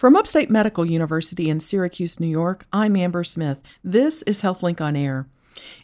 From Upstate Medical University in Syracuse, New York, I'm Amber Smith. This is HealthLink on Air.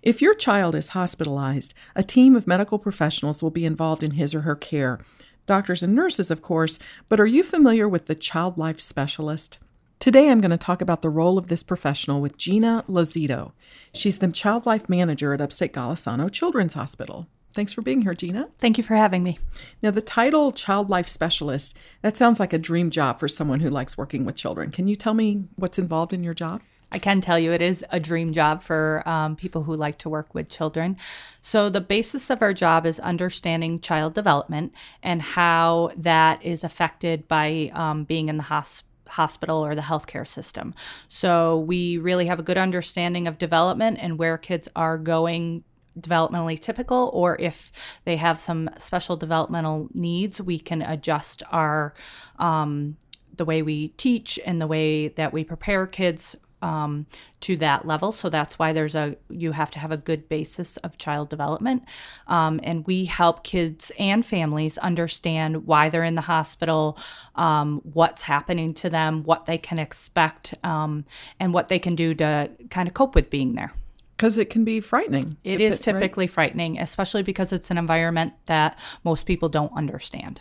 If your child is hospitalized, a team of medical professionals will be involved in his or her care. Doctors and nurses, of course, but are you familiar with the child life specialist? Today, I'm going to talk about the role of this professional with Gina Lozito. She's the child life manager at Upstate Golisano Children's Hospital. Thanks for being here, Gina. Thank you for having me. Now, the title Child Life Specialist, that sounds like a dream job for someone who likes working with children. Can you tell me what's involved in your job? I can tell you it is a dream job for um, people who like to work with children. So, the basis of our job is understanding child development and how that is affected by um, being in the hospital hospital or the healthcare system. So we really have a good understanding of development and where kids are going developmentally typical or if they have some special developmental needs we can adjust our um, the way we teach and the way that we prepare kids um, to that level. So that's why there's a you have to have a good basis of child development, um, and we help kids and families understand why they're in the hospital, um, what's happening to them, what they can expect, um, and what they can do to kind of cope with being there. Because it can be frightening. It is typically right? frightening, especially because it's an environment that most people don't understand.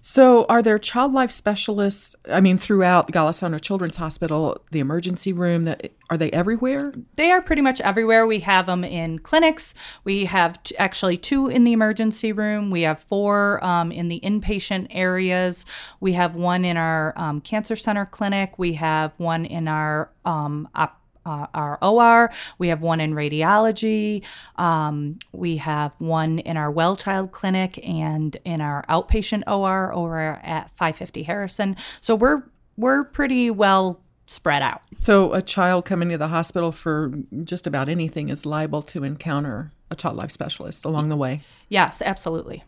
So, are there child life specialists? I mean, throughout the Golisano Children's Hospital, the emergency room, that are they everywhere? They are pretty much everywhere. We have them in clinics. We have t- actually two in the emergency room. We have four um, in the inpatient areas. We have one in our um, cancer center clinic. We have one in our um, op- uh, our OR. We have one in radiology. Um, we have one in our well child clinic and in our outpatient OR over at 550 Harrison. So we're we're pretty well spread out. So a child coming to the hospital for just about anything is liable to encounter a child life specialist along the way. Yes, absolutely.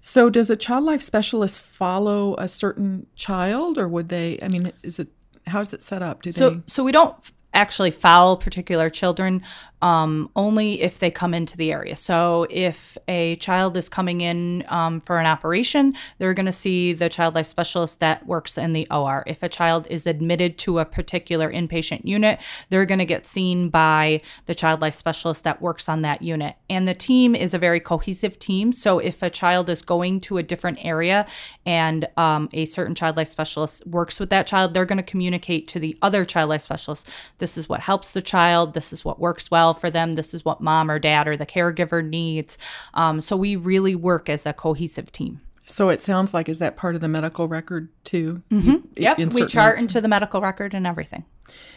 So does a child life specialist follow a certain child or would they I mean is it how is it set up? Do so, they So we don't actually foul particular children um, only if they come into the area. So if a child is coming in um, for an operation, they're going to see the child life specialist that works in the OR. If a child is admitted to a particular inpatient unit, they're going to get seen by the child life specialist that works on that unit. And the team is a very cohesive team. So if a child is going to a different area and um, a certain child life specialist works with that child, they're going to communicate to the other child life specialist. This is what helps the child. This is what works well for them. This is what mom or dad or the caregiver needs. Um, so we really work as a cohesive team. So it sounds like is that part of the medical record too? Mm-hmm. Yep, we chart into the medical record and everything.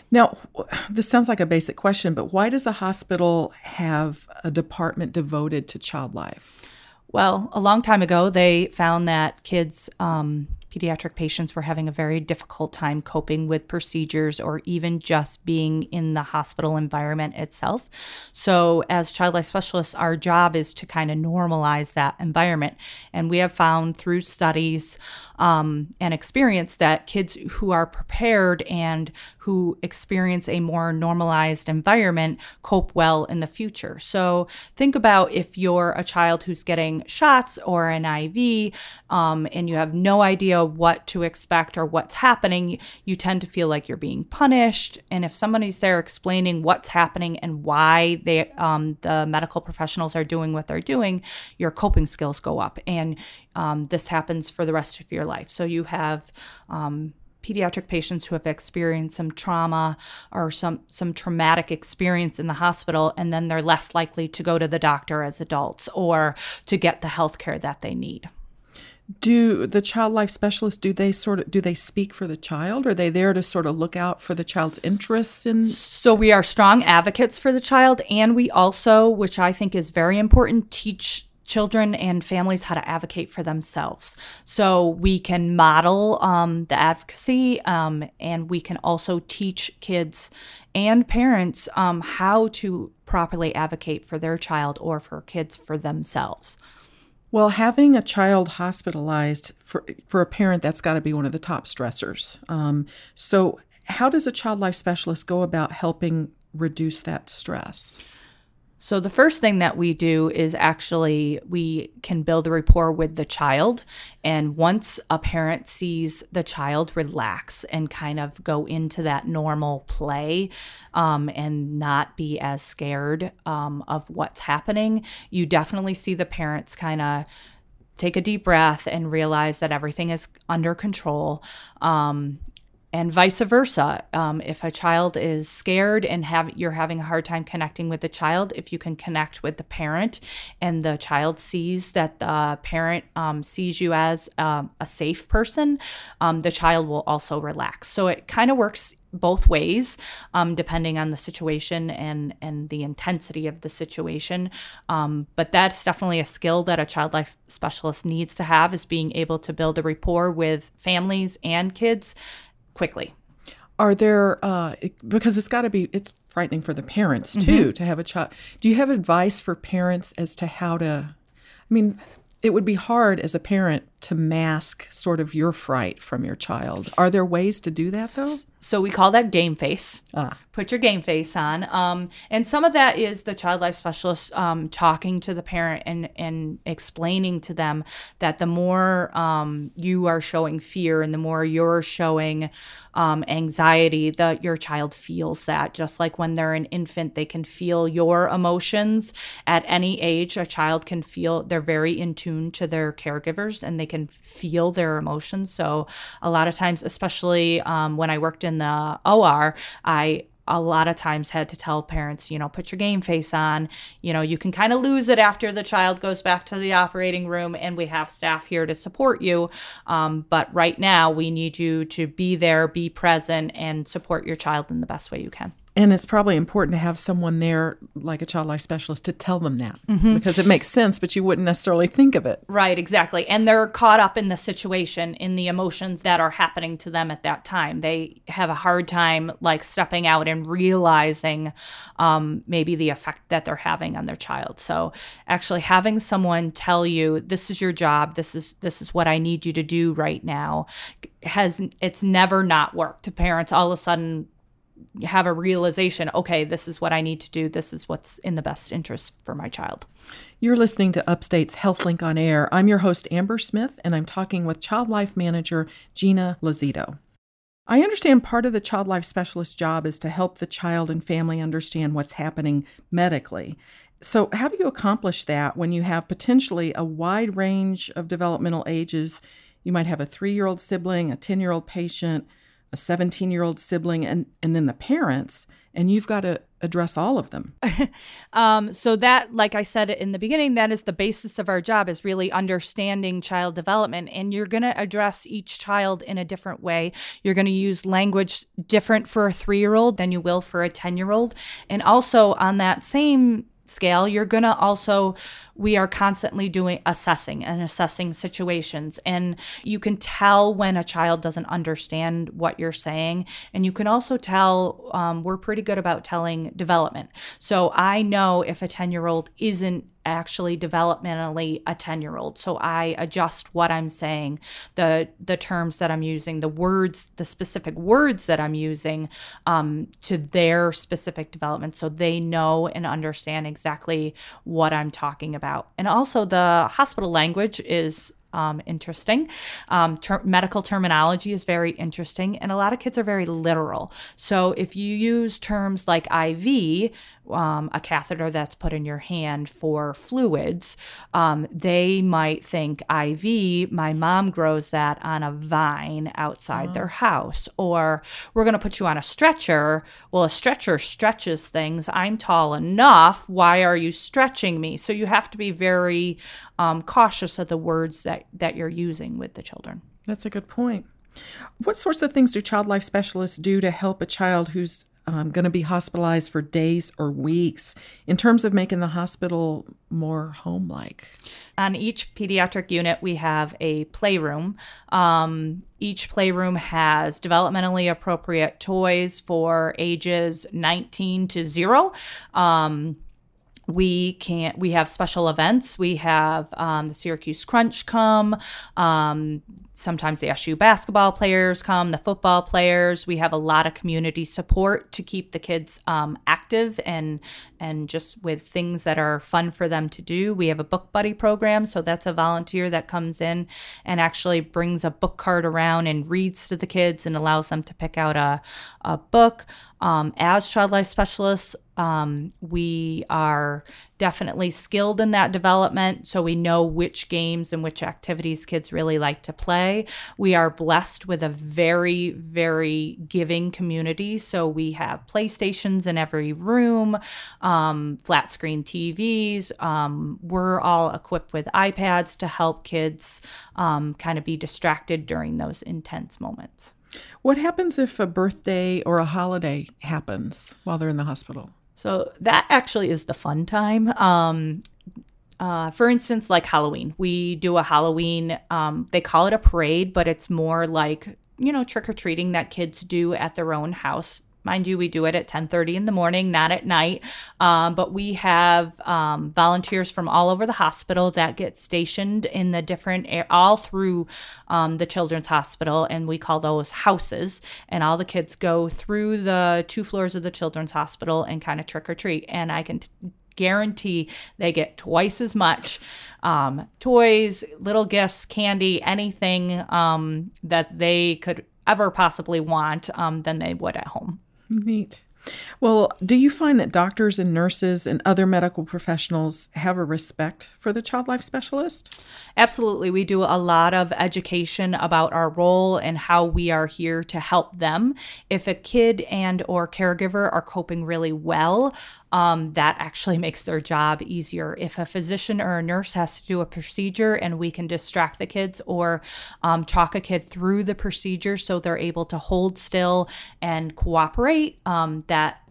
Now, this sounds like a basic question, but why does a hospital have a department devoted to child life? Well, a long time ago, they found that kids um, pediatric patients were having a very difficult time coping with procedures or even just being in the hospital environment itself. So, as child life specialists, our job is to kind of normalize that environment. And we have found through studies um, and experience that kids who are prepared and who experience a more normalized environment cope well in the future. So, think about if you're a child who's getting shots or an IV um, and you have no idea what to expect or what's happening, you tend to feel like you're being punished. And if somebody's there explaining what's happening and why they, um, the medical professionals are doing what they're doing, your coping skills go up. And um, this happens for the rest of your life. So you have um, pediatric patients who have experienced some trauma or some some traumatic experience in the hospital and then they're less likely to go to the doctor as adults or to get the health care that they need do the child life specialists do they sort of do they speak for the child? Are they there to sort of look out for the child's interests in so we are strong advocates for the child and we also which i think is very important teach children and families how to advocate for themselves. So we can model um, the advocacy um, and we can also teach kids and parents um, how to properly advocate for their child or for kids for themselves well, having a child hospitalized for for a parent, that's got to be one of the top stressors. Um, so, how does a child life specialist go about helping reduce that stress? So, the first thing that we do is actually we can build a rapport with the child. And once a parent sees the child relax and kind of go into that normal play um, and not be as scared um, of what's happening, you definitely see the parents kind of take a deep breath and realize that everything is under control. Um, and vice versa. Um, if a child is scared and have you're having a hard time connecting with the child, if you can connect with the parent and the child sees that the parent um, sees you as um, a safe person, um, the child will also relax. So it kind of works both ways, um, depending on the situation and and the intensity of the situation. But that's definitely a skill that a child life specialist needs to have is being able to build a rapport with families and kids quickly. Are there uh, because it's got to be it's frightening for the parents too mm-hmm. to have a child. Do you have advice for parents as to how to? I mean, it would be hard as a parent to mask sort of your fright from your child. Are there ways to do that though? So we call that game face. Ah. Put your game face on. Um, and some of that is the child life specialist um, talking to the parent and, and explaining to them that the more um, you are showing fear and the more you're showing um, anxiety, that your child feels that. Just like when they're an infant, they can feel your emotions at any age. A child can feel they're very in tune to their caregivers and they can feel their emotions. So a lot of times, especially um, when I worked in the OR, I a lot of times had to tell parents, you know, put your game face on. You know, you can kind of lose it after the child goes back to the operating room, and we have staff here to support you. Um, but right now, we need you to be there, be present, and support your child in the best way you can. And it's probably important to have someone there, like a child life specialist, to tell them that mm-hmm. because it makes sense, but you wouldn't necessarily think of it. Right, exactly. And they're caught up in the situation, in the emotions that are happening to them at that time. They have a hard time, like, stepping out and realizing um, maybe the effect that they're having on their child. So, actually, having someone tell you, "This is your job. This is this is what I need you to do right now," has it's never not worked. To parents, all of a sudden have a realization okay, this is what I need to do. This is what's in the best interest for my child. You're listening to Upstate's HealthLink on Air. I'm your host, Amber Smith, and I'm talking with Child Life Manager Gina Lozito. I understand part of the child life specialist job is to help the child and family understand what's happening medically. So, how do you accomplish that when you have potentially a wide range of developmental ages? You might have a three year old sibling, a 10 year old patient, a 17 year old sibling and and then the parents and you've got to address all of them. Um, so that like i said in the beginning that is the basis of our job is really understanding child development. And you're going to address each child in a different way. You're going to use language different for a three year old than you will for a 10 year old and also on that same scale you're going to also we are constantly doing assessing and assessing situations. And you can tell when a child doesn't understand what you're saying. And you can also tell um, we're pretty good about telling development. So i know if a 10 year old isn't actually developmentally a 10 year old so i adjust what i'm saying the the terms that i'm using the words the specific words that i'm using um, to their specific development so they know and understand exactly what i'm talking about. And also the hospital language is um, interesting. Um, ter- medical terminology is very interesting, and a lot of kids are very literal. So if you use terms like IV, um, a catheter that's put in your hand for fluids, um, they might think IV, my mom grows that on a vine outside oh. their house. Or we're going to put you on a stretcher. Well, a stretcher stretches things. I'm tall enough. Why are you stretching me? So you have to be very um, cautious of the words that, that you're using with the children. That's a good point. What sorts of things do child life specialists do to help a child who's um, going to be hospitalized for days or weeks in terms of making the hospital more home like? On each pediatric unit, we have a playroom. Um, each playroom has developmentally appropriate toys for ages 19 to 0. Um, we can't we have special events we have um, the syracuse crunch come um, sometimes the SU basketball players come, the football players. We have a lot of community support to keep the kids um, active and and just with things that are fun for them to do. We have a book buddy program, so that's a volunteer that comes in and actually brings a book card around and reads to the kids and allows them to pick out a, a book. Um, as child life specialists, um, we are definitely skilled in that development, so we know which games and which activities kids really like to play. We are blessed with a very, very giving community, so we have PlayStations in every room, um, flat screen TVs. Um, we're all equipped with iPads to help kids um, kind of be distracted during those intense moments. What happens if a birthday or a holiday happens while they're in the hospital? So that actually is the fun time. Um, uh, for instance, like Halloween, we do a Halloween. Um, they call it a parade, but it's more like you know trick or treating that kids do at their own house mind you we do it at 10.30 in the morning not at night. Um, but we have um, volunteers from all over the hospital that get stationed in the different all through um, the children's hospital and we call those houses. And all the kids go through the two floors of the children's hospital and kind of trick or treat. And i can t- guarantee they get twice as much um, toys, little gifts, candy, anything um, that they could ever possibly want um, than they would at home. Neat. Well, do you find that doctors and nurses and other medical professionals have a respect for the child life specialist? Absolutely. We do a lot of education about our role and how we are here to help them. If a kid and or caregiver are coping really well, um, that actually makes their job easier. If a physician or a nurse has to do a procedure and we can distract the kids or um, talk a kid through the procedure so they're able to hold still and cooperate, um, that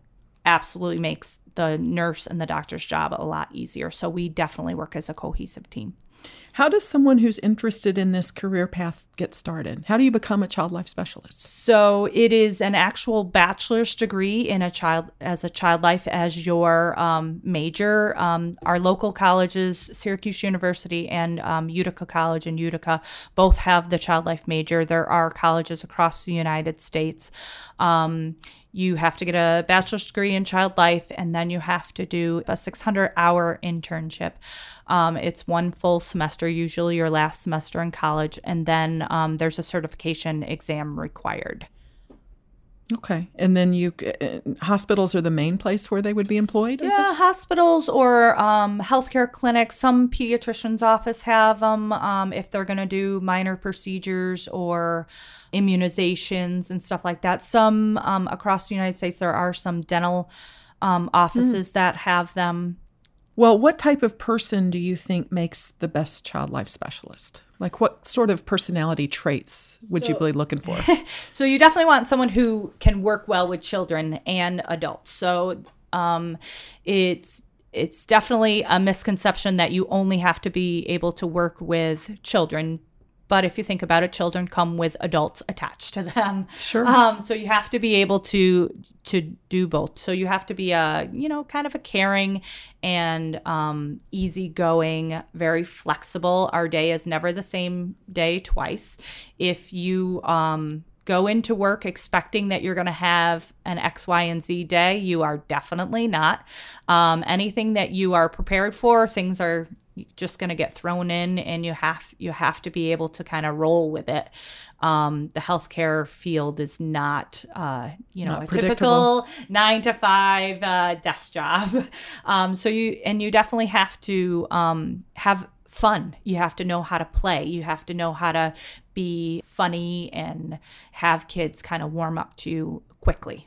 absolutely makes the nurse and the doctor's job a lot easier. So we definitely work as a cohesive team. How does someone who's interested in this career path get started? How do you become a child life specialist? So it is an actual bachelor's degree in a child as a child life as your um, major. Um, our local colleges, Syracuse University and um, Utica College in Utica, both have the child life major. There are colleges across the United States. You have to get a bachelor's degree in child life and then you have to do a 600 hour internship. Um, it's one full semester usually your last semester in college and then um, there's a certification exam required Okay. And then you uh, hospitals are the main place where they would be employed? Yeah, hospitals or um, healthcare clinics. Some pediatricians' office have them um, if they're going to do minor procedures or immunizations and stuff like that. Some um, across the United States, there are some dental um, offices mm. that have them. Well, what type of person do you think makes the best child life specialist? Like, what sort of personality traits would so, you be looking for? so, you definitely want someone who can work well with children and adults. So, um, it's it's definitely a misconception that you only have to be able to work with children but if you think about it, children come with adults attached to them. Sure. Um, so you have to be able to to do both. So you have to be a you know kind of a caring and um, easygoing, very flexible. Our day is never the same day twice. If you um, go into work expecting that you're going to have an X, Y, and Z day, you are definitely not. Um, anything that you are prepared for, things are just going to get thrown in and you have you have to be able to kind of roll with it. Um, the healthcare field is not uh, you know not a typical nine to five uh, desk job. Um, so you and you definitely have to um, have fun. You have to know how to play. You have to know how to be funny and have kids kind of warm up to you quickly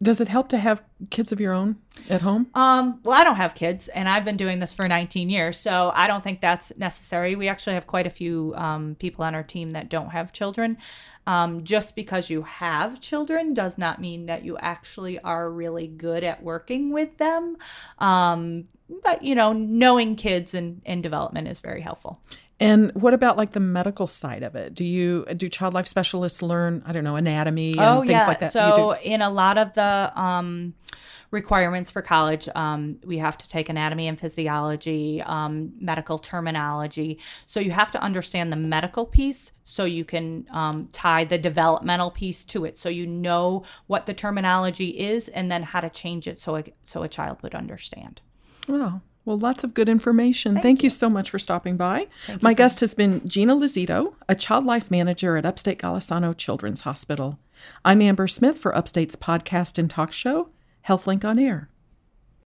does it help to have kids of your own at home? Um, well, I don't have kids, and I've been doing this for 19 years, so I don't think that's necessary. We actually have quite a few um, people on our team that don't have children. Um, just because you have children does not mean that you actually are really good at working with them. Um, but you know, knowing kids and, and development is very helpful. And what about like the medical side of it? Do you do child life specialists learn, I don't know, anatomy and oh, things yeah. like that? So in a lot of the um, requirements for college. Um, we have to take anatomy and physiology, um, medical terminology. So you have to understand the medical piece so you can um, tie the developmental piece to it. So you know what the terminology is and then how to change it so a, so a child would understand. Wow. Well, lots of good information. Thank, Thank you. you. so much for stopping by. Thank My guest has been Gina Lozito, a child life manager at Upstate Golisano Children's Hospital. I'm Amber Smith for Upstate's podcast and talk show, HealthLink on Air.